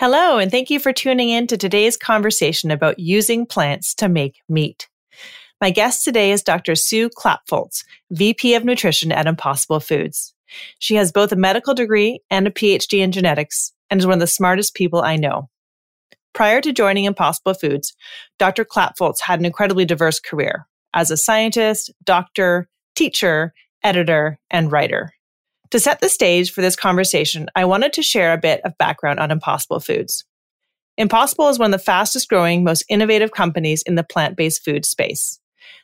Hello, and thank you for tuning in to today's conversation about using plants to make meat. My guest today is Dr. Sue Klapholz, VP of Nutrition at Impossible Foods. She has both a medical degree and a PhD in genetics and is one of the smartest people I know. Prior to joining Impossible Foods, Dr. Klapholz had an incredibly diverse career as a scientist, doctor, teacher, editor, and writer. To set the stage for this conversation, I wanted to share a bit of background on Impossible Foods. Impossible is one of the fastest growing, most innovative companies in the plant based food space.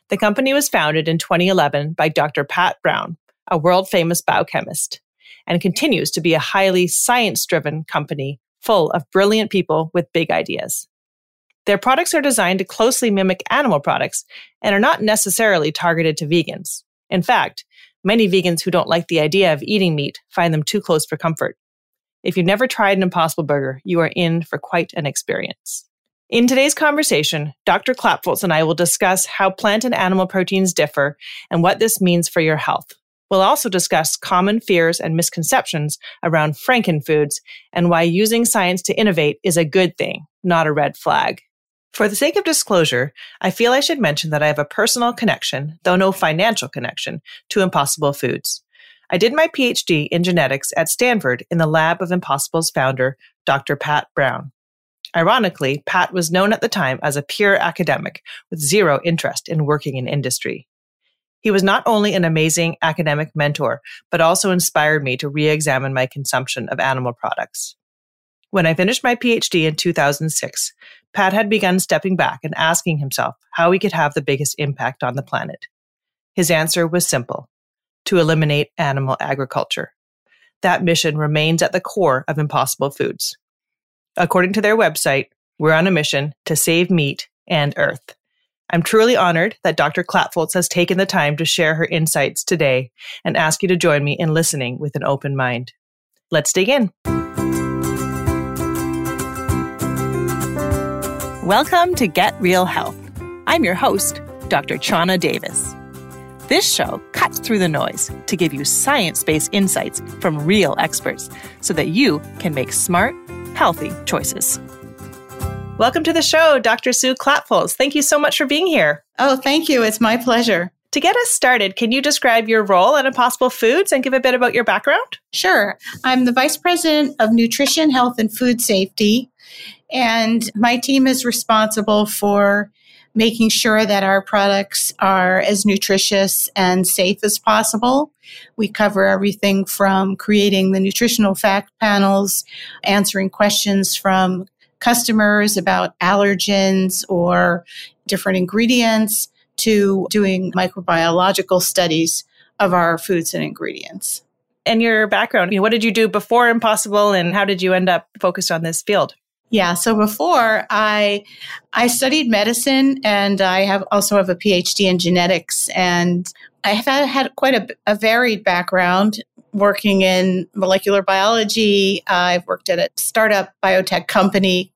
The company was founded in 2011 by Dr. Pat Brown, a world famous biochemist, and continues to be a highly science driven company full of brilliant people with big ideas. Their products are designed to closely mimic animal products and are not necessarily targeted to vegans. In fact, Many vegans who don't like the idea of eating meat find them too close for comfort. If you've never tried an Impossible Burger, you are in for quite an experience. In today's conversation, Dr. Klapholz and I will discuss how plant and animal proteins differ and what this means for your health. We'll also discuss common fears and misconceptions around frankenfoods and why using science to innovate is a good thing, not a red flag. For the sake of disclosure, I feel I should mention that I have a personal connection, though no financial connection, to Impossible Foods. I did my PhD in genetics at Stanford in the lab of Impossible's founder, Dr. Pat Brown. Ironically, Pat was known at the time as a pure academic with zero interest in working in industry. He was not only an amazing academic mentor, but also inspired me to re examine my consumption of animal products. When I finished my PhD in 2006, Pat had begun stepping back and asking himself how he could have the biggest impact on the planet. His answer was simple to eliminate animal agriculture. That mission remains at the core of Impossible Foods. According to their website, we're on a mission to save meat and earth. I'm truly honored that Dr. Klapholz has taken the time to share her insights today and ask you to join me in listening with an open mind. Let's dig in. Welcome to Get Real Health. I'm your host, Dr. Chana Davis. This show cuts through the noise to give you science based insights from real experts so that you can make smart, healthy choices. Welcome to the show, Dr. Sue Klapholz. Thank you so much for being here. Oh, thank you. It's my pleasure. To get us started, can you describe your role at Impossible Foods and give a bit about your background? Sure. I'm the Vice President of Nutrition, Health, and Food Safety and my team is responsible for making sure that our products are as nutritious and safe as possible. We cover everything from creating the nutritional fact panels, answering questions from customers about allergens or different ingredients, to doing microbiological studies of our foods and ingredients. And your background, what did you do before Impossible and how did you end up focused on this field? Yeah. So before I, I studied medicine and I have also have a PhD in genetics and I have had, quite a, a varied background working in molecular biology. I've worked at a startup biotech company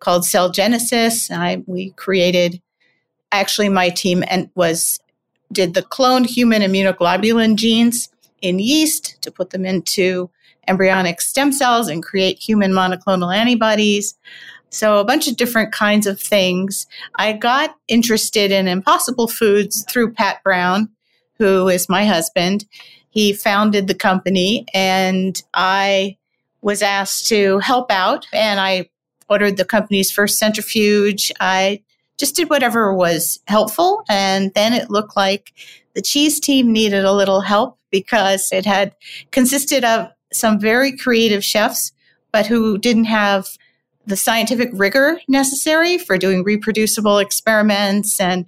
called Cell Genesys. I, we created, actually my team and was, did the cloned human immunoglobulin genes in yeast to put them into embryonic stem cells and create human monoclonal antibodies. So, a bunch of different kinds of things. I got interested in impossible foods through Pat Brown, who is my husband. He founded the company, and I was asked to help out, and I ordered the company's first centrifuge. I just did whatever was helpful. And then it looked like the cheese team needed a little help because it had consisted of some very creative chefs, but who didn't have the scientific rigor necessary for doing reproducible experiments and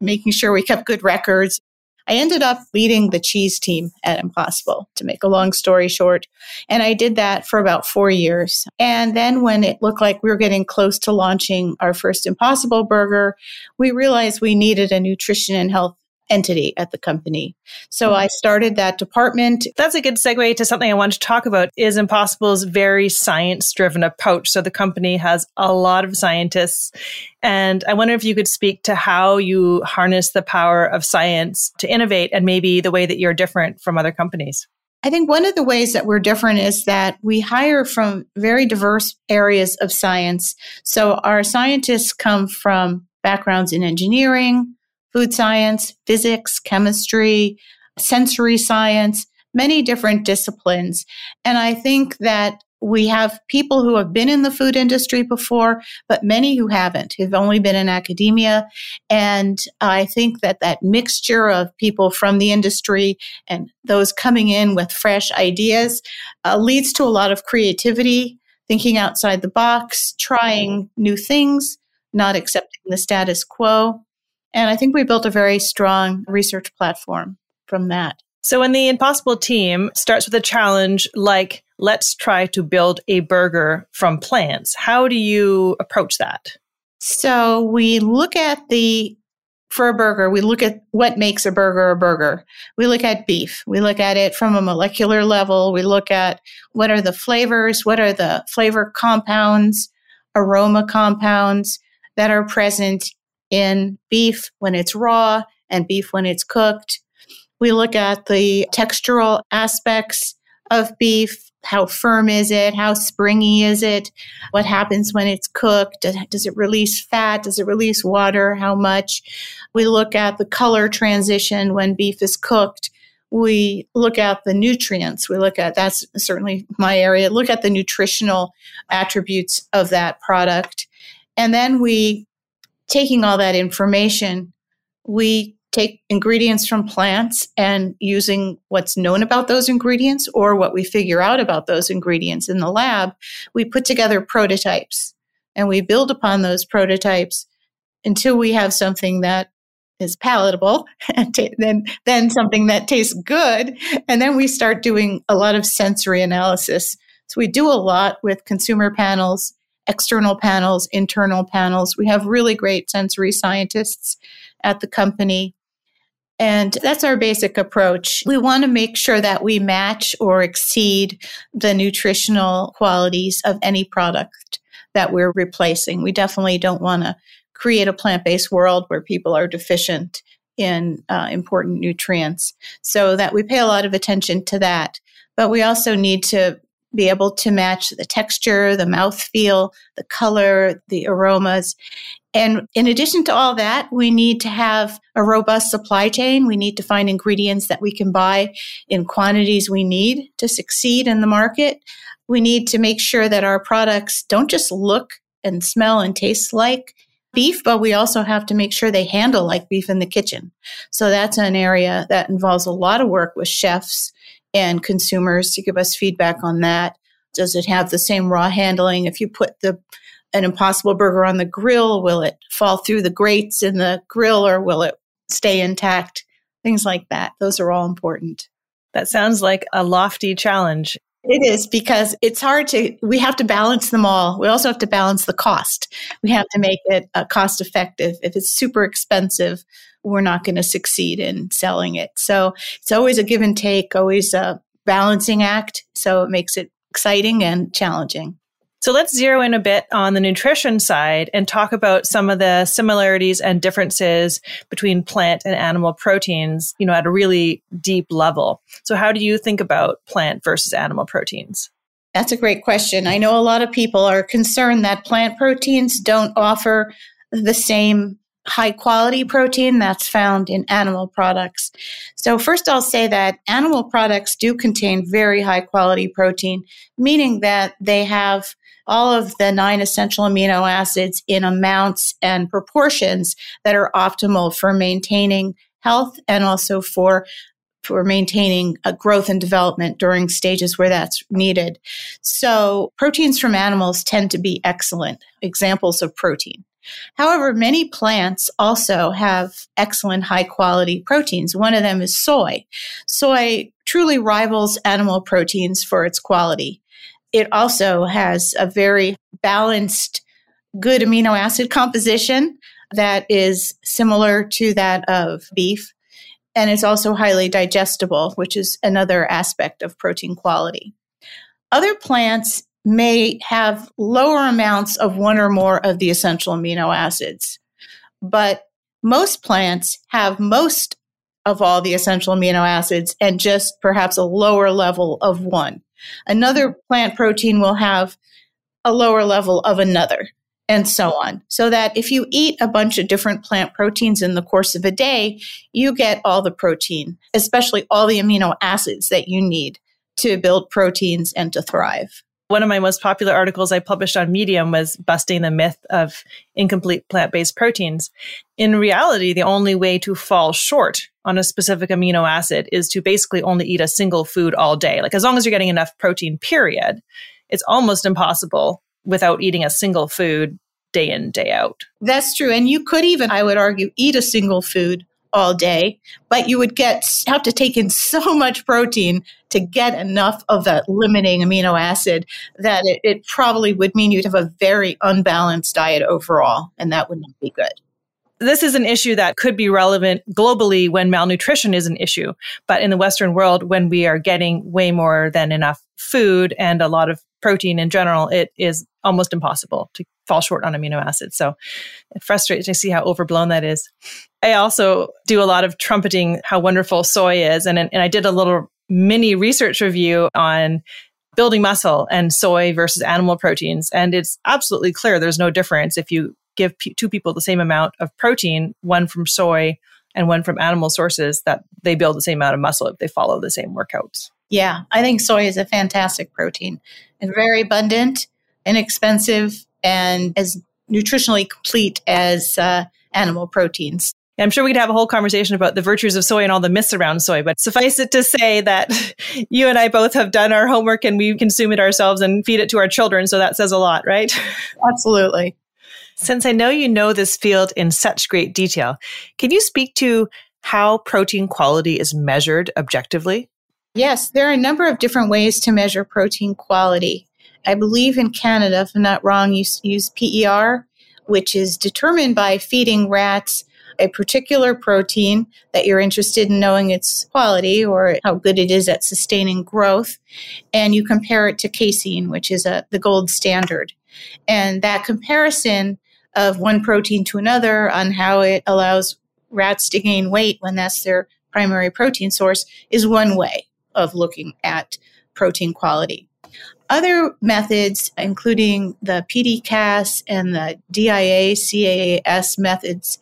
making sure we kept good records. I ended up leading the cheese team at Impossible, to make a long story short. And I did that for about four years. And then when it looked like we were getting close to launching our first Impossible burger, we realized we needed a nutrition and health entity at the company. So mm-hmm. I started that department. That's a good segue to something I wanted to talk about is Impossible's very science driven approach. So the company has a lot of scientists and I wonder if you could speak to how you harness the power of science to innovate and maybe the way that you're different from other companies. I think one of the ways that we're different is that we hire from very diverse areas of science. So our scientists come from backgrounds in engineering, food science, physics, chemistry, sensory science, many different disciplines. And I think that we have people who have been in the food industry before, but many who haven't, who've only been in academia. And I think that that mixture of people from the industry and those coming in with fresh ideas uh, leads to a lot of creativity, thinking outside the box, trying new things, not accepting the status quo. And I think we built a very strong research platform from that. So when the Impossible team starts with a challenge like, let's try to build a burger from plants, how do you approach that? So we look at the, for a burger, we look at what makes a burger a burger. We look at beef. We look at it from a molecular level. We look at what are the flavors, what are the flavor compounds, aroma compounds that are present in beef when it's raw and beef when it's cooked we look at the textural aspects of beef. How firm is it? How springy is it? What happens when it's cooked? Does it release fat? Does it release water? How much? We look at the color transition when beef is cooked. We look at the nutrients. We look at that's certainly my area. Look at the nutritional attributes of that product. And then we, taking all that information, we take ingredients from plants and using what's known about those ingredients or what we figure out about those ingredients in the lab, we put together prototypes. And we build upon those prototypes until we have something that is palatable and t- then then something that tastes good. And then we start doing a lot of sensory analysis. So we do a lot with consumer panels external panels internal panels we have really great sensory scientists at the company and that's our basic approach. We want to make sure that we match or exceed the nutritional qualities of any product that we're replacing. We definitely don't want to create a plant based world where people are deficient in uh, important nutrients. So that we pay a lot of attention to that. But we also need to be able to match the texture, the mouth feel, the color, the aromas. And in addition to all that, we need to have a robust supply chain. We need to find ingredients that we can buy in quantities we need to succeed in the market. We need to make sure that our products don't just look and smell and taste like beef, but we also have to make sure they handle like beef in the kitchen. So that's an area that involves a lot of work with chefs and consumers to give us feedback on that. Does it have the same raw handling? If you put the an impossible burger on the grill? Will it fall through the grates in the grill or will it stay intact? Things like that. Those are all important. That sounds like a lofty challenge. It is because it's hard to, we have to balance them all. We also have to balance the cost. We have to make it uh, cost effective. If it's super expensive, we're not going to succeed in selling it. So it's always a give and take, always a balancing act. So it makes it exciting and challenging. So let's zero in a bit on the nutrition side and talk about some of the similarities and differences between plant and animal proteins, you know, at a really deep level. So how do you think about plant versus animal proteins? That's a great question. I know a lot of people are concerned that plant proteins don't offer the same high quality protein that's found in animal products. So, first, I'll say that animal products do contain very high quality protein, meaning that they have all of the nine essential amino acids in amounts and proportions that are optimal for maintaining health and also for for maintaining a growth and development during stages where that's needed. So proteins from animals tend to be excellent examples of protein. However, many plants also have excellent high quality proteins. One of them is soy. Soy truly rivals animal proteins for its quality it also has a very balanced, good amino acid composition that is similar to that of beef. And it's also highly digestible, which is another aspect of protein quality. Other plants may have lower amounts of one or more of the essential amino acids, but most plants have most of all the essential amino acids and just perhaps a lower level of one. Another plant protein will have a lower level of another and so on. So that if you eat a bunch of different plant proteins in the course of a day, you get all the protein, especially all the amino acids that you need to build proteins and to thrive. One of my most popular articles I published on Medium was busting the myth of incomplete plant based proteins. In reality, the only way to fall short on a specific amino acid is to basically only eat a single food all day. Like, as long as you're getting enough protein, period, it's almost impossible without eating a single food day in, day out. That's true. And you could even, I would argue, eat a single food all day, but you would get have to take in so much protein to get enough of that limiting amino acid that it, it probably would mean you'd have a very unbalanced diet overall, and that would not be good this is an issue that could be relevant globally when malnutrition is an issue. But in the Western world, when we are getting way more than enough food and a lot of protein in general, it is almost impossible to fall short on amino acids. So it frustrates to see how overblown that is. I also do a lot of trumpeting how wonderful soy is. And, and I did a little mini research review on building muscle and soy versus animal proteins. And it's absolutely clear there's no difference if you give p- two people the same amount of protein, one from soy and one from animal sources, that they build the same amount of muscle if they follow the same workouts. Yeah, I think soy is a fantastic protein and very abundant, inexpensive, and as nutritionally complete as uh, animal proteins. I'm sure we could have a whole conversation about the virtues of soy and all the myths around soy, but suffice it to say that you and I both have done our homework and we consume it ourselves and feed it to our children. So that says a lot, right? Absolutely. Since I know you know this field in such great detail, can you speak to how protein quality is measured objectively? Yes, there are a number of different ways to measure protein quality. I believe in Canada, if I'm not wrong, you use PER, which is determined by feeding rats a particular protein that you're interested in knowing its quality or how good it is at sustaining growth, and you compare it to casein, which is a, the gold standard. And that comparison of one protein to another on how it allows rats to gain weight when that's their primary protein source is one way of looking at protein quality. Other methods, including the PDCAAS and the DIAAS methods,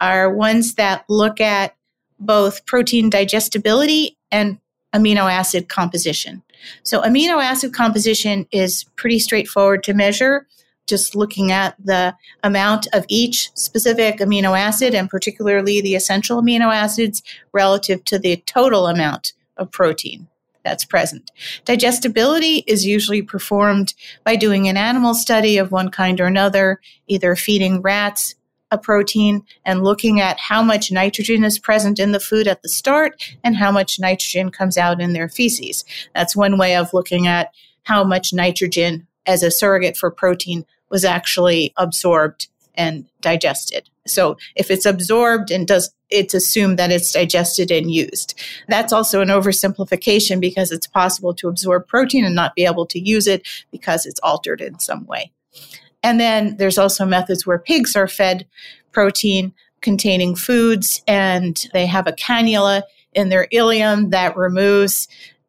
are ones that look at both protein digestibility and amino acid composition. So, amino acid composition is pretty straightforward to measure just looking at the amount of each specific amino acid and particularly the essential amino acids relative to the total amount of protein that's present. Digestibility is usually performed by doing an animal study of one kind or another, either feeding rats a protein and looking at how much nitrogen is present in the food at the start and how much nitrogen comes out in their feces. That's one way of looking at how much nitrogen as a surrogate for protein was actually absorbed and digested. So if it's absorbed and does it's assumed that it's digested and used. That's also an oversimplification because it's possible to absorb protein and not be able to use it because it's altered in some way. And then there's also methods where pigs are fed protein containing foods and they have a cannula in their ileum that removes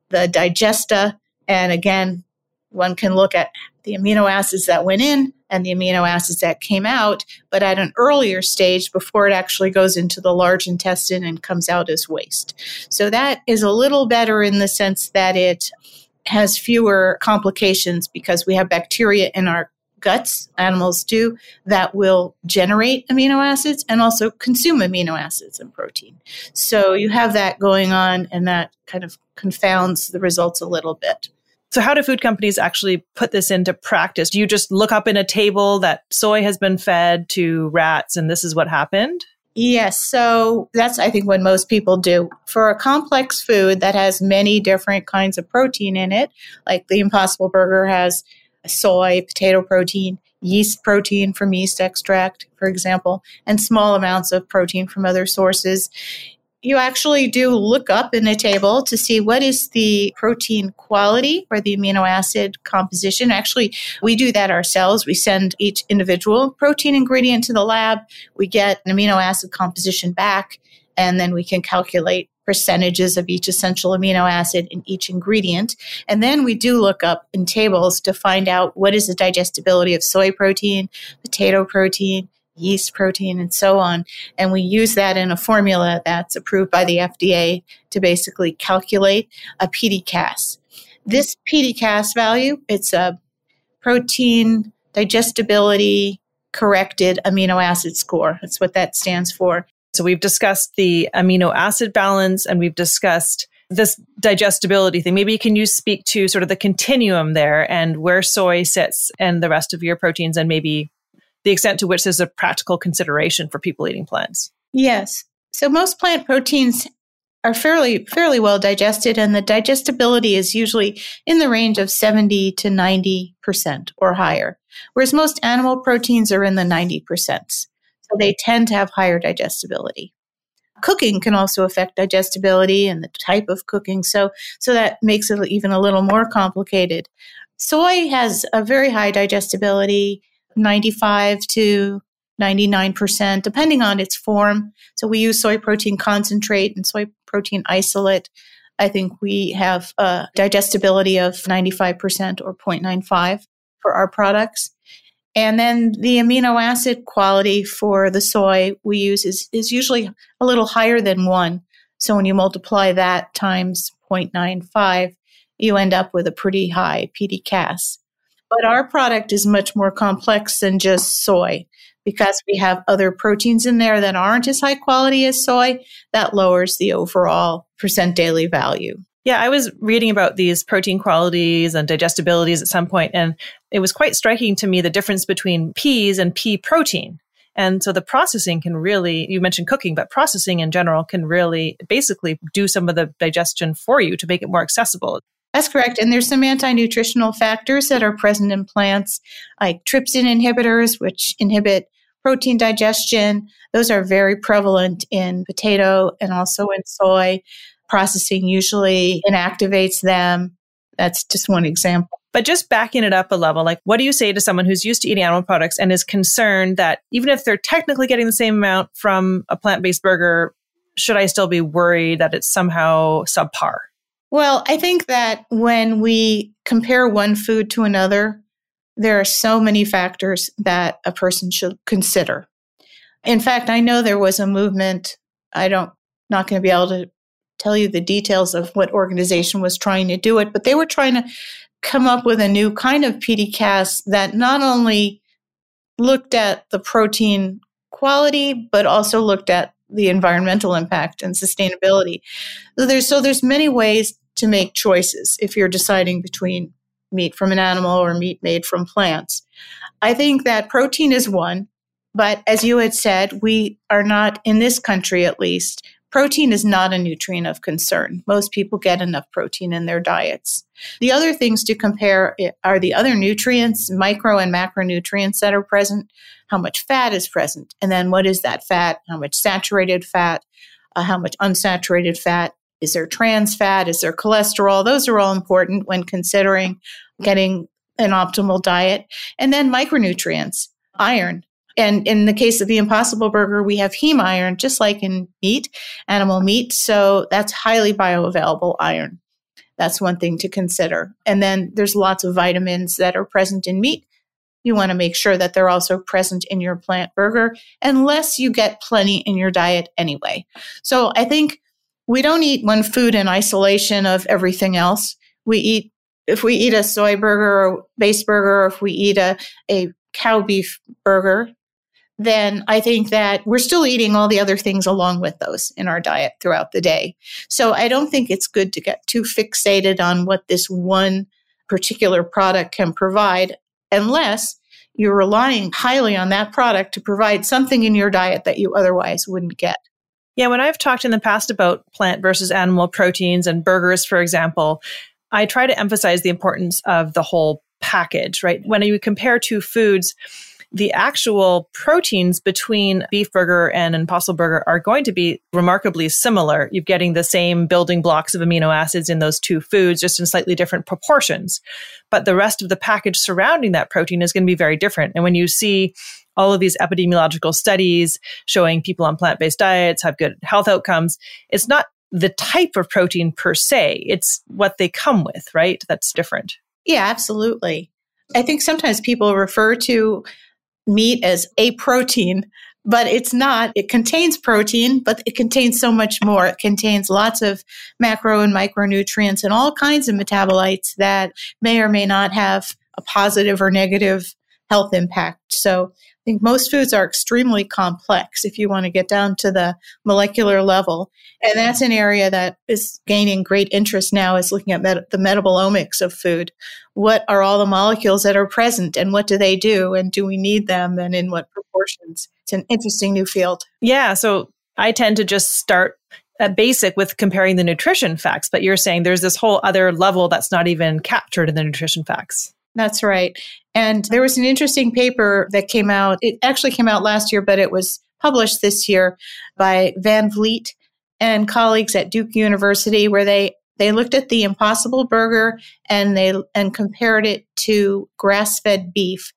the digesta. And again, one can look at the amino acids that went in and the amino acids that came out, but at an earlier stage before it actually goes into the large intestine and comes out as waste. So that is a little better in the sense that it has fewer complications because we have bacteria in our guts, animals do, that will generate amino acids and also consume amino acids and protein. So you have that going on, and that kind of confounds the results a little bit. So, how do food companies actually put this into practice? Do you just look up in a table that soy has been fed to rats and this is what happened? Yes. So, that's, I think, what most people do. For a complex food that has many different kinds of protein in it, like the Impossible Burger has soy, potato protein, yeast protein from yeast extract, for example, and small amounts of protein from other sources you actually do look up in a table to see what is the protein quality or the amino acid composition. Actually, we do that ourselves. We send each individual protein ingredient to the lab. We get an amino acid composition back. And then we can calculate percentages of each essential amino acid in each ingredient. And then we do look up in tables to find out what is the digestibility of soy protein, potato protein, yeast protein, and so on. And we use that in a formula that's approved by the FDA to basically calculate a PDCAAS. This PDCAAS value, it's a protein digestibility corrected amino acid score. That's what that stands for. So we've discussed the amino acid balance and we've discussed this digestibility thing. Maybe can you speak to sort of the continuum there and where soy sits and the rest of your proteins and maybe the extent to which there's a practical consideration for people eating plants? Yes. So most plant proteins are fairly fairly well digested and the digestibility is usually in the range of 70 to 90% or higher whereas most animal proteins are in the 90% so they tend to have higher digestibility cooking can also affect digestibility and the type of cooking so so that makes it even a little more complicated soy has a very high digestibility 95 to 99%, depending on its form. So we use soy protein concentrate and soy protein isolate. I think we have a digestibility of 95% or 0.95 for our products. And then the amino acid quality for the soy we use is, is usually a little higher than one. So when you multiply that times 0.95, you end up with a pretty high PDCAAS. But our product is much more complex than just soy because we have other proteins in there that aren't as high quality as soy, that lowers the overall percent daily value. Yeah, I was reading about these protein qualities and digestibilities at some point, and it was quite striking to me the difference between peas and pea protein. And so the processing can really, you mentioned cooking, but processing in general can really basically do some of the digestion for you to make it more accessible. That's correct. And there's some anti nutritional factors that are present in plants, like trypsin inhibitors, which inhibit protein digestion. Those are very prevalent in potato and also in soy. Processing usually inactivates them. That's just one example. But just backing it up a level, like what do you say to someone who's used to eating animal products and is concerned that even if they're technically getting the same amount from a plant based burger, should I still be worried that it's somehow subpar? Well, I think that when we compare one food to another, there are so many factors that a person should consider. In fact, I know there was a movement. I don't not going to be able to tell you the details of what organization was trying to do it, but they were trying to come up with a new kind of PDCAAS that not only looked at the protein quality, but also looked at the environmental impact and sustainability. So there's so there's many ways to make choices if you're deciding between meat from an animal or meat made from plants. I think that protein is one, but as you had said, we are not, in this country at least, protein is not a nutrient of concern. Most people get enough protein in their diets. The other things to compare eh, are the other nutrients, micro and macronutrients that are present, how much fat is present, and then what is that fat, how much saturated fat, uh, how much unsaturated fat, is there trans fat? Is there cholesterol? Those are all important when considering getting an optimal diet. And then micronutrients, iron. And in the case of the Impossible Burger, we have heme iron, just like in meat, animal meat. So that's highly bioavailable iron. That's one thing to consider. And then there's lots of vitamins that are present in meat. You want to make sure that they're also present in your plant burger, unless you get plenty in your diet anyway. So I think we don't eat one food in isolation of everything else. We eat, if we eat a soy burger or base burger, or if we eat a, a cow beef burger, then I think that we're still eating all the other things along with those in our diet throughout the day. So I don't think it's good to get too fixated on what this one particular product can provide unless you're relying highly on that product to provide something in your diet that you otherwise wouldn't get. Yeah, when I've talked in the past about plant versus animal proteins and burgers, for example, I try to emphasize the importance of the whole package, right? When you compare two foods, the actual proteins between beef burger and impossible burger are going to be remarkably similar. You're getting the same building blocks of amino acids in those two foods, just in slightly different proportions. But the rest of the package surrounding that protein is going to be very different. And when you see all of these epidemiological studies showing people on plant based diets have good health outcomes. It's not the type of protein per se, it's what they come with, right? That's different. Yeah, absolutely. I think sometimes people refer to meat as a protein, but it's not. It contains protein, but it contains so much more. It contains lots of macro and micronutrients and all kinds of metabolites that may or may not have a positive or negative health impact. So I think most foods are extremely complex if you want to get down to the molecular level. And that's an area that is gaining great interest now is looking at met- the metabolomics of food. What are all the molecules that are present and what do they do? And do we need them and in what proportions? It's an interesting new field. Yeah. So I tend to just start at basic with comparing the nutrition facts, but you're saying there's this whole other level that's not even captured in the nutrition facts. That's right. And there was an interesting paper that came out. It actually came out last year, but it was published this year by Van Vliet and colleagues at Duke University, where they they looked at the Impossible Burger and they and compared it to grass-fed beef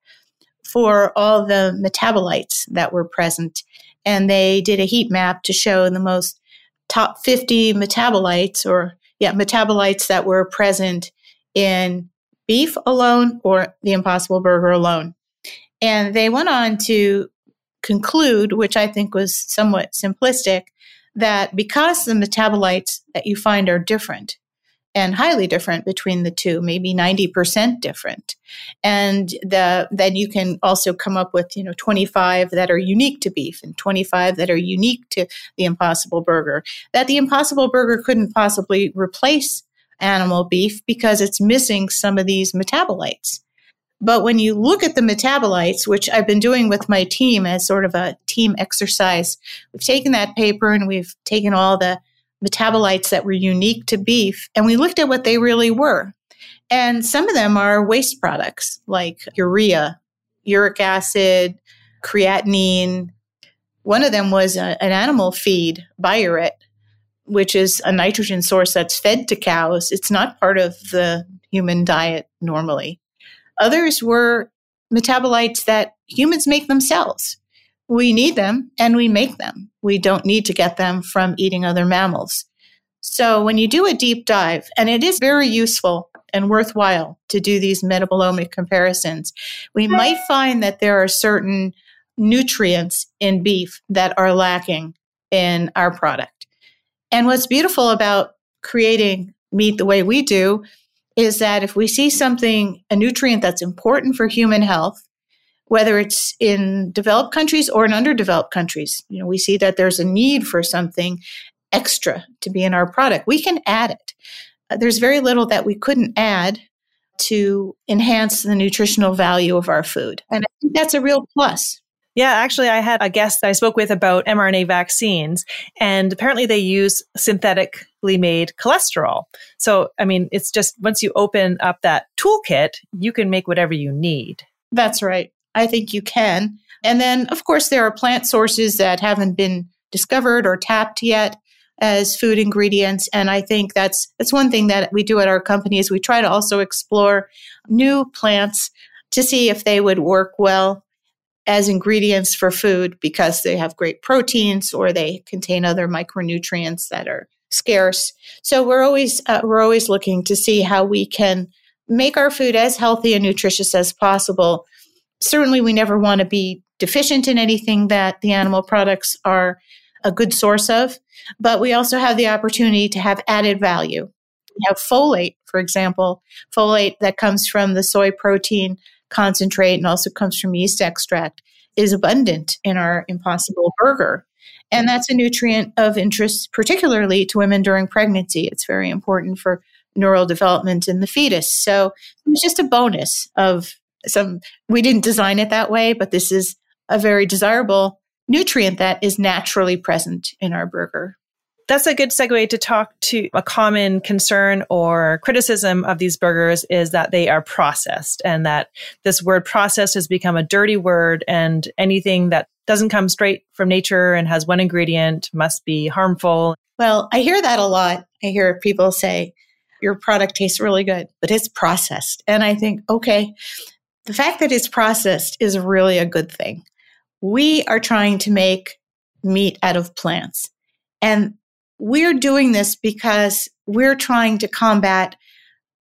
for all the metabolites that were present, and they did a heat map to show the most top 50 metabolites or yeah metabolites that were present in beef alone or the Impossible Burger alone. And they went on to conclude, which I think was somewhat simplistic, that because the metabolites that you find are different and highly different between the two, maybe 90% different, and the, then you can also come up with, you know, 25 that are unique to beef and 25 that are unique to the Impossible Burger, that the Impossible Burger couldn't possibly replace animal beef because it's missing some of these metabolites. But when you look at the metabolites, which I've been doing with my team as sort of a team exercise, we've taken that paper and we've taken all the metabolites that were unique to beef and we looked at what they really were. And some of them are waste products like urea, uric acid, creatinine. One of them was a, an animal feed, biuret, which is a nitrogen source that's fed to cows. It's not part of the human diet normally. Others were metabolites that humans make themselves. We need them and we make them. We don't need to get them from eating other mammals. So when you do a deep dive, and it is very useful and worthwhile to do these metabolomic comparisons, we might find that there are certain nutrients in beef that are lacking in our product. And what's beautiful about creating meat the way we do is that if we see something, a nutrient that's important for human health, whether it's in developed countries or in underdeveloped countries, you know, we see that there's a need for something extra to be in our product. We can add it. Uh, there's very little that we couldn't add to enhance the nutritional value of our food. And I think that's a real plus. Yeah, actually, I had a guest that I spoke with about mRNA vaccines, and apparently they use synthetically made cholesterol. So, I mean, it's just once you open up that toolkit, you can make whatever you need. That's right. I think you can. And then, of course, there are plant sources that haven't been discovered or tapped yet as food ingredients and i think that's that's one thing that we do at our company is we try to also explore new plants to see if they would work well as ingredients for food because they have great proteins or they contain other micronutrients that are scarce. So we're always uh, we're always looking to see how we can make our food as healthy and nutritious as possible. Certainly we never want to be deficient in anything that the animal products are a good source of, but we also have the opportunity to have added value. We have folate, for example, folate that comes from the soy protein concentrate and also comes from yeast extract is abundant in our impossible burger. And that's a nutrient of interest, particularly to women during pregnancy. It's very important for neural development in the fetus. So it's just a bonus of some, we didn't design it that way, but this is a very desirable nutrient that is naturally present in our burger that's a good segue to talk to a common concern or criticism of these burgers is that they are processed and that this word processed has become a dirty word and anything that doesn't come straight from nature and has one ingredient must be harmful. Well, I hear that a lot. I hear people say, your product tastes really good, but it's processed. And I think, okay, the fact that it's processed is really a good thing. we are trying to make meat out of plants. And we're doing this because we're trying to combat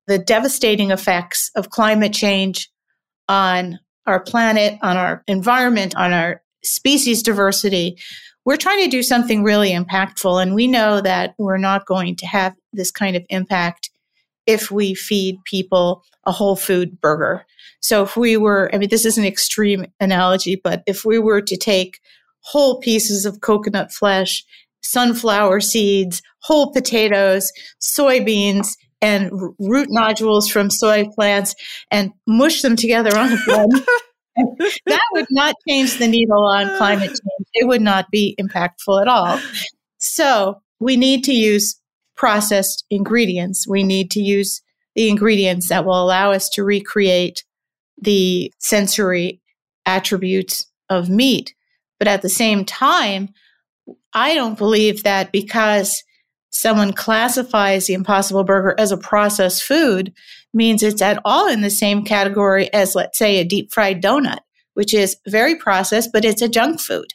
the devastating effects of climate change on our planet, on our environment, on our species diversity. We're trying to do something really impactful. And we know that we're not going to have this kind of impact if we feed people a whole food burger. So if we were, I mean, this is an extreme analogy, but if we were to take whole pieces of coconut flesh, sunflower seeds, whole potatoes, soybeans, and root nodules from soy plants and mush them together on a blend. that would not change the needle on climate change. It would not be impactful at all. So we need to use processed ingredients. We need to use the ingredients that will allow us to recreate the sensory attributes of meat. But at the same time, I don't believe that because someone classifies the Impossible Burger as a processed food means it's at all in the same category as, let's say, a deep fried donut, which is very processed, but it's a junk food.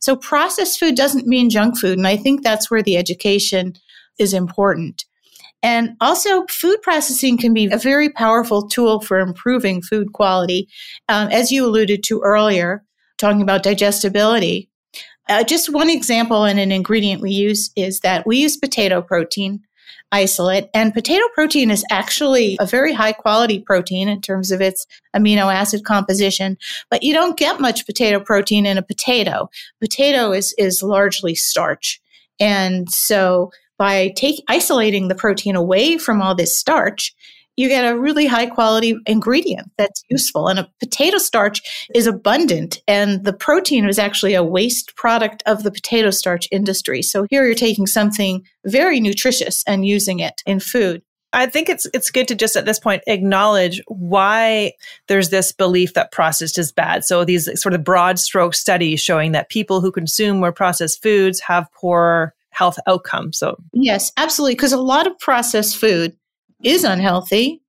So processed food doesn't mean junk food. And I think that's where the education is important. And also, food processing can be a very powerful tool for improving food quality. Um, as you alluded to earlier, talking about digestibility, uh, just one example and an ingredient we use is that we use potato protein isolate. And potato protein is actually a very high quality protein in terms of its amino acid composition, but you don't get much potato protein in a potato. Potato is, is largely starch. And so by take, isolating the protein away from all this starch, you get a really high quality ingredient that's useful. And a potato starch is abundant, and the protein is actually a waste product of the potato starch industry. So here you're taking something very nutritious and using it in food. I think it's it's good to just at this point acknowledge why there's this belief that processed is bad. So these sort of broad stroke studies showing that people who consume more processed foods have poor health outcomes. So yes, absolutely, because a lot of processed food is unhealthy.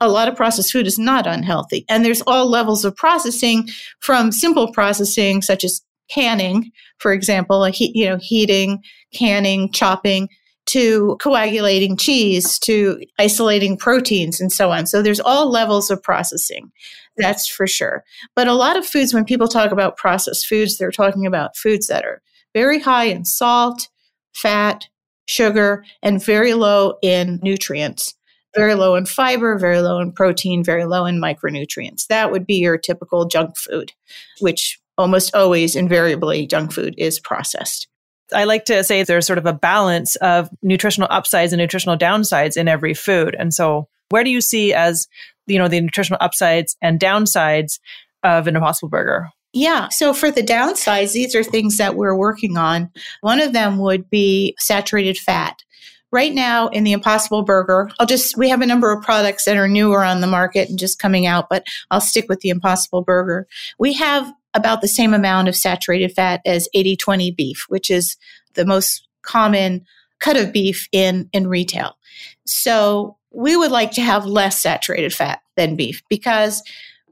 A lot of processed food is not unhealthy. And there's all levels of processing from simple processing, such as canning, for example, like, you know, heating, canning, chopping, to coagulating cheese, to isolating proteins and so on. So there's all levels of processing. That's for sure. But a lot of foods, when people talk about processed foods, they're talking about foods that are very high in salt, fat, sugar, and very low in nutrients very low in fiber, very low in protein, very low in micronutrients. That would be your typical junk food, which almost always invariably junk food is processed. I like to say there's sort of a balance of nutritional upsides and nutritional downsides in every food. And so where do you see as, you know, the nutritional upsides and downsides of an impossible burger? Yeah. So for the downsides, these are things that we're working on. One of them would be saturated fat. Right now in the Impossible Burger, I'll just, we have a number of products that are newer on the market and just coming out, but I'll stick with the Impossible Burger. We have about the same amount of saturated fat as 80 20 beef, which is the most common cut of beef in, in retail. So we would like to have less saturated fat than beef because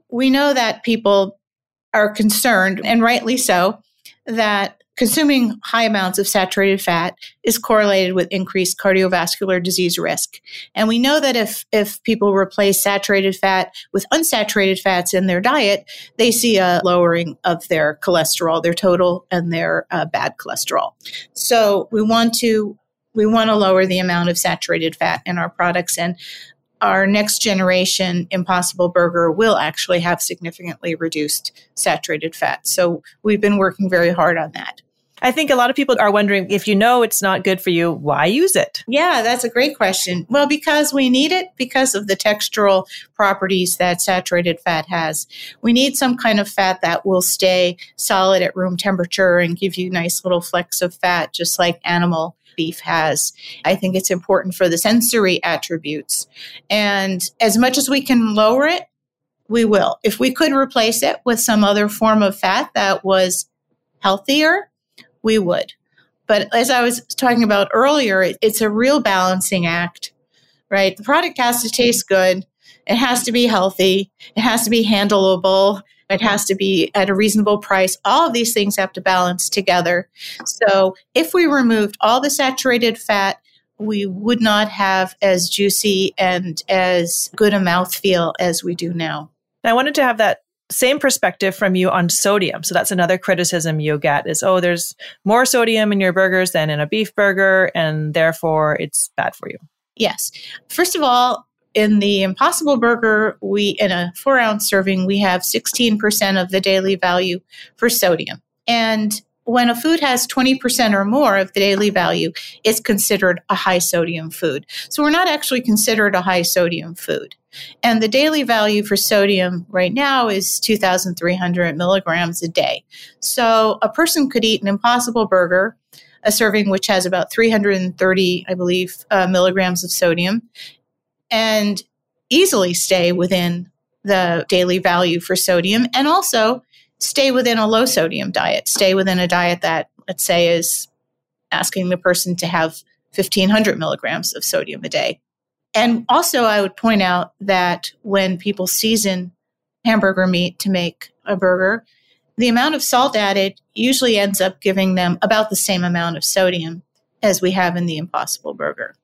we know that people are concerned, and rightly so, that consuming high amounts of saturated fat is correlated with increased cardiovascular disease risk. And we know that if, if people replace saturated fat with unsaturated fats in their diet, they see a lowering of their cholesterol, their total and their uh, bad cholesterol. So we want to we want to lower the amount of saturated fat in our products and our next generation Impossible Burger will actually have significantly reduced saturated fat. So we've been working very hard on that. I think a lot of people are wondering if you know it's not good for you, why use it? Yeah, that's a great question. Well, because we need it because of the textural properties that saturated fat has. We need some kind of fat that will stay solid at room temperature and give you nice little flecks of fat, just like animal beef has. I think it's important for the sensory attributes. And as much as we can lower it, we will. If we could replace it with some other form of fat that was healthier, we would. But as I was talking about earlier, it, it's a real balancing act, right? The product has to taste good. It has to be healthy. It has to be handleable. It has to be at a reasonable price. All of these things have to balance together. So if we removed all the saturated fat, we would not have as juicy and as good a mouthfeel as we do now. I wanted to have that same perspective from you on sodium. So that's another criticism you get is, oh, there's more sodium in your burgers than in a beef burger, and therefore it's bad for you. Yes. First of all, in the Impossible Burger, we in a four ounce serving, we have 16% of the daily value for sodium. And when a food has 20% or more of the daily value, it's considered a high sodium food. So we're not actually considered a high sodium food. And the daily value for sodium right now is 2,300 milligrams a day. So a person could eat an impossible burger, a serving which has about 330, I believe, uh, milligrams of sodium, and easily stay within the daily value for sodium and also stay within a low sodium diet, stay within a diet that, let's say, is asking the person to have 1500 milligrams of sodium a day. And also, I would point out that when people season hamburger meat to make a burger, the amount of salt added usually ends up giving them about the same amount of sodium as we have in the Impossible Burger.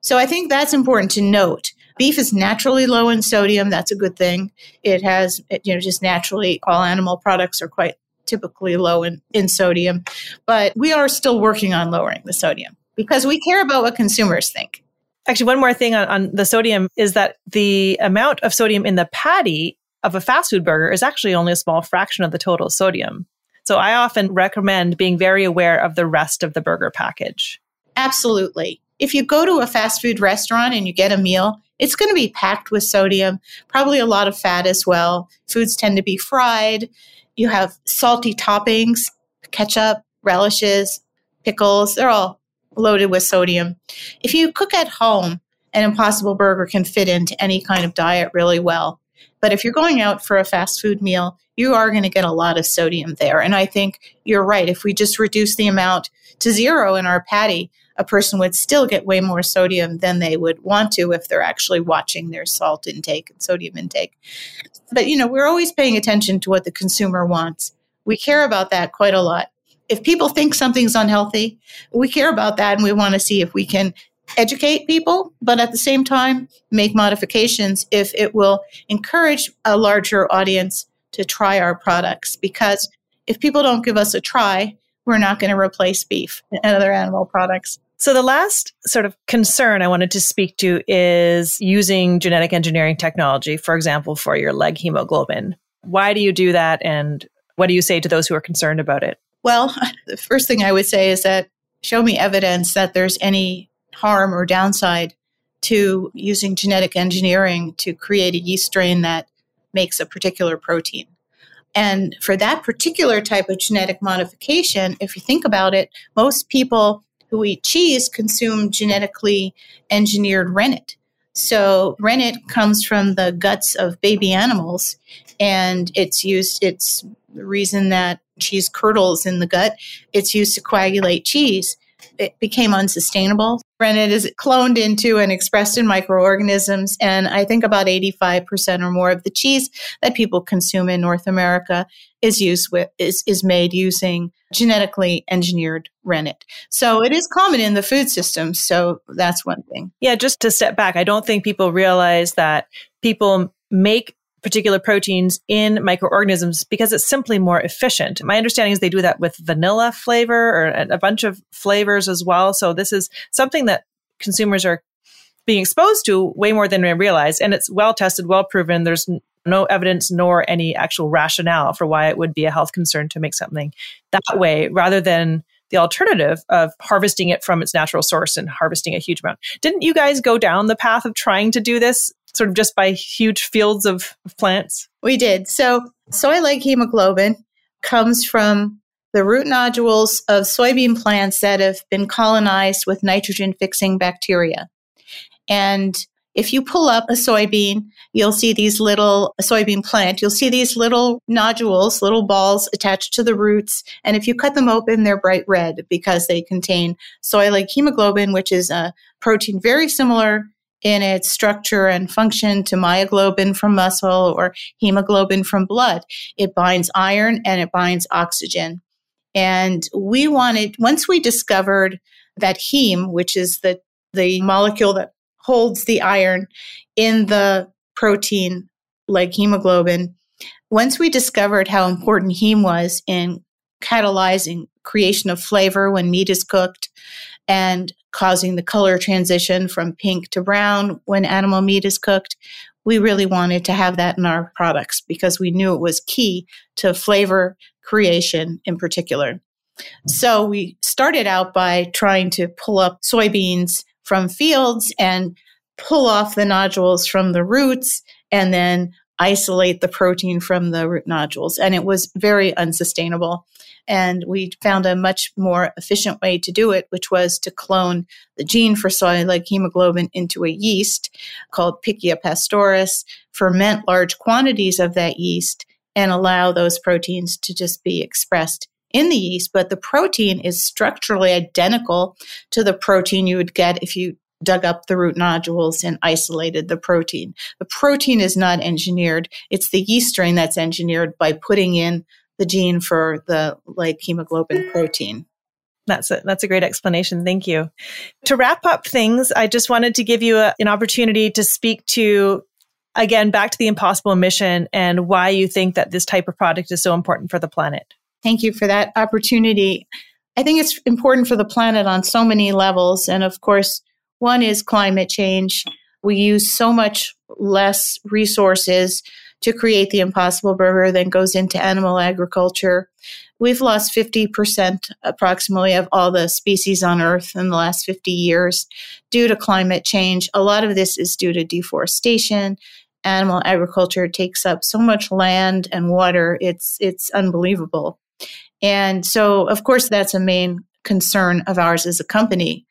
So I think that's important to note. Beef is naturally low in sodium. That's a good thing. It has, you know, just naturally, all animal products are quite typically low in, in sodium. But we are still working on lowering the sodium because we care about what consumers think. Actually, one more thing on, on the sodium is that the amount of sodium in the patty of a fast food burger is actually only a small fraction of the total sodium. So I often recommend being very aware of the rest of the burger package. Absolutely. If you go to a fast food restaurant and you get a meal, it's going to be packed with sodium, probably a lot of fat as well. Foods tend to be fried. You have salty toppings, ketchup, relishes, pickles. They're all loaded with sodium. If you cook at home, an impossible burger can fit into any kind of diet really well. But if you're going out for a fast food meal, you are going to get a lot of sodium there. And I think you're right. If we just reduce the amount to zero in our patty, a person would still get way more sodium than they would want to if they're actually watching their salt intake and sodium intake. But, you know, we're always paying attention to what the consumer wants. We care about that quite a lot if people think something's unhealthy, we care about that and we want to see if we can educate people, but at the same time, make modifications if it will encourage a larger audience to try our products. Because if people don't give us a try, we're not going to replace beef and other animal products. So, the last sort of concern I wanted to speak to is using genetic engineering technology, for example, for your leghemoglobin. Why do you do that? And what do you say to those who are concerned about it? Well, the first thing I would say is that show me evidence that there's any harm or downside to using genetic engineering to create a yeast strain that makes a particular protein. And for that particular type of genetic modification, if you think about it, most people who eat cheese consume genetically engineered rennet. So rennet comes from the guts of baby animals and it's used it's the reason that cheese curdles in the gut. It's used to coagulate cheese. It became unsustainable. Rennet is cloned into and expressed in microorganisms. And I think about 85% or more of the cheese that people consume in North America is used with, is, is made using genetically engineered rennet. So it is common in the food system. So that's one thing. Yeah, just to step back, I don't think people realize that people make particular proteins in microorganisms because it's simply more efficient. My understanding is they do that with vanilla flavor or a bunch of flavors as well. So this is something that consumers are being exposed to way more than they realize. And it's well tested, well proven. There's no evidence nor any actual rationale for why it would be a health concern to make something that way rather than the alternative of harvesting it from its natural source and harvesting a huge amount. Didn't you guys go down the path of trying to do this sort of just by huge fields of, of plants? We did. So, soy leghemoglobin comes from the root nodules of soybean plants that have been colonized with nitrogen fixing bacteria. And if you pull up a soybean, you'll see these little soybean plant, you'll see these little nodules, little balls attached to the roots. And if you cut them open, they're bright red because they contain soy leghemoglobin, which is a protein very similar in its structure and function to myoglobin from muscle or hemoglobin from blood. It binds iron and it binds oxygen. And we wanted, once we discovered that heme, which is the, the molecule that holds the iron in the protein leghemoglobin, once we discovered how important heme was in catalyzing creation of flavor when meat is cooked and causing the color transition from pink to brown when animal meat is cooked. We really wanted to have that in our products because we knew it was key to flavor creation in particular. So we started out by trying to pull up soybeans from fields and pull off the nodules from the roots and then isolate the protein from the root nodules. And it was very unsustainable. And we found a much more efficient way to do it, which was to clone the gene for soy leghemoglobin into a yeast called Pichia pastoris, ferment large quantities of that yeast, and allow those proteins to just be expressed in the yeast. But the protein is structurally identical to the protein you would get if you dug up the root nodules and isolated the protein. The protein is not engineered. It's the yeast strain that's engineered by putting in the gene for the leghemoglobin protein. That's a, that's a great explanation. Thank you. To wrap up things, I just wanted to give you a, an opportunity to speak to again back to the impossible mission and why you think that this type of product is so important for the planet. Thank you for that opportunity. I think it's important for the planet on so many levels and of course one is climate change. We use so much less resources to create the impossible burger than goes into animal agriculture. We've lost 50% approximately of all the species on Earth in the last 50 years due to climate change. A lot of this is due to deforestation. Animal agriculture takes up so much land and water, it's, it's unbelievable. And so, of course, that's a main concern of ours as a company.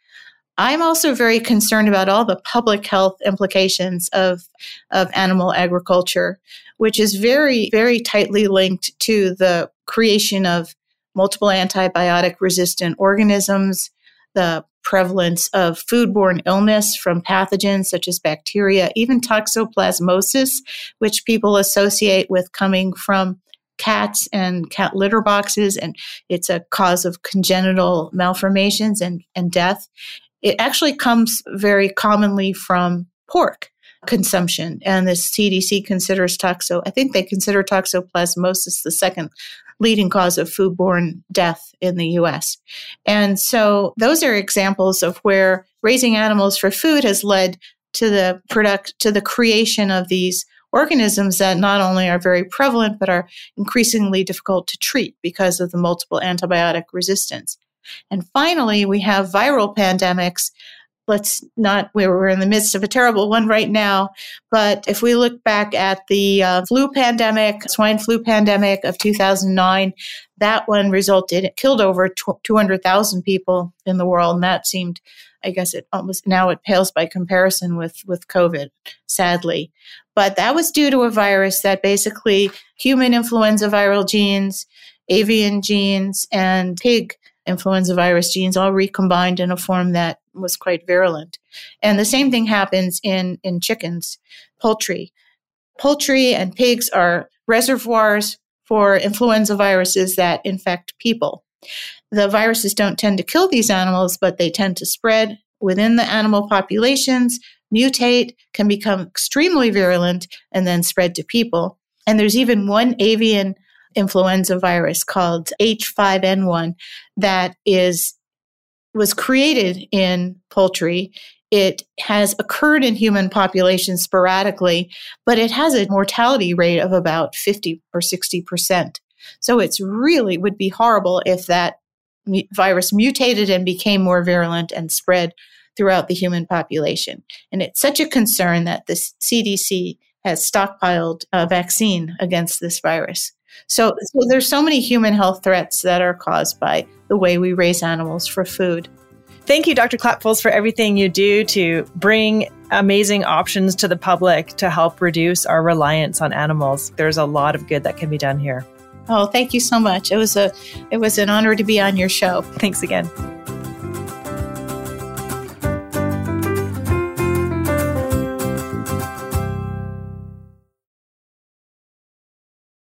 I'm also very concerned about all the public health implications of, of animal agriculture, which is very, very tightly linked to the creation of multiple antibiotic resistant organisms, the prevalence of foodborne illness from pathogens such as bacteria, even toxoplasmosis, which people associate with coming from cats and cat litter boxes, and it's a cause of congenital malformations and, and death. It actually comes very commonly from pork consumption. And the CDC considers toxo, I think they consider toxoplasmosis the second leading cause of foodborne death in the US. And so those are examples of where raising animals for food has led to the product to the creation of these organisms that not only are very prevalent but are increasingly difficult to treat because of the multiple antibiotic resistance. And finally, we have viral pandemics. Let's not, we're in the midst of a terrible one right now. But if we look back at the uh, flu pandemic, swine flu pandemic of 2009, that one resulted, it killed over 200,000 people in the world. And that seemed, I guess it almost now it pales by comparison with, with COVID, sadly. But that was due to a virus that basically human influenza viral genes, avian genes, and pig influenza virus genes all recombined in a form that was quite virulent. And the same thing happens in, in chickens, poultry. Poultry and pigs are reservoirs for influenza viruses that infect people. The viruses don't tend to kill these animals, but they tend to spread within the animal populations, mutate, can become extremely virulent, and then spread to people. And there's even one avian influenza virus called H5N1 that is was created in poultry. It has occurred in human populations sporadically, but it has a mortality rate of about 50 or 60%. So it's really would be horrible if that virus mutated and became more virulent and spread throughout the human population. And it's such a concern that the CDC has stockpiled a vaccine against this virus. So, so there's so many human health threats that are caused by the way we raise animals for food. Thank you, Dr. Klapholz, for everything you do to bring amazing options to the public to help reduce our reliance on animals. There's a lot of good that can be done here. Oh, thank you so much. It was a it was an honor to be on your show. Thanks again.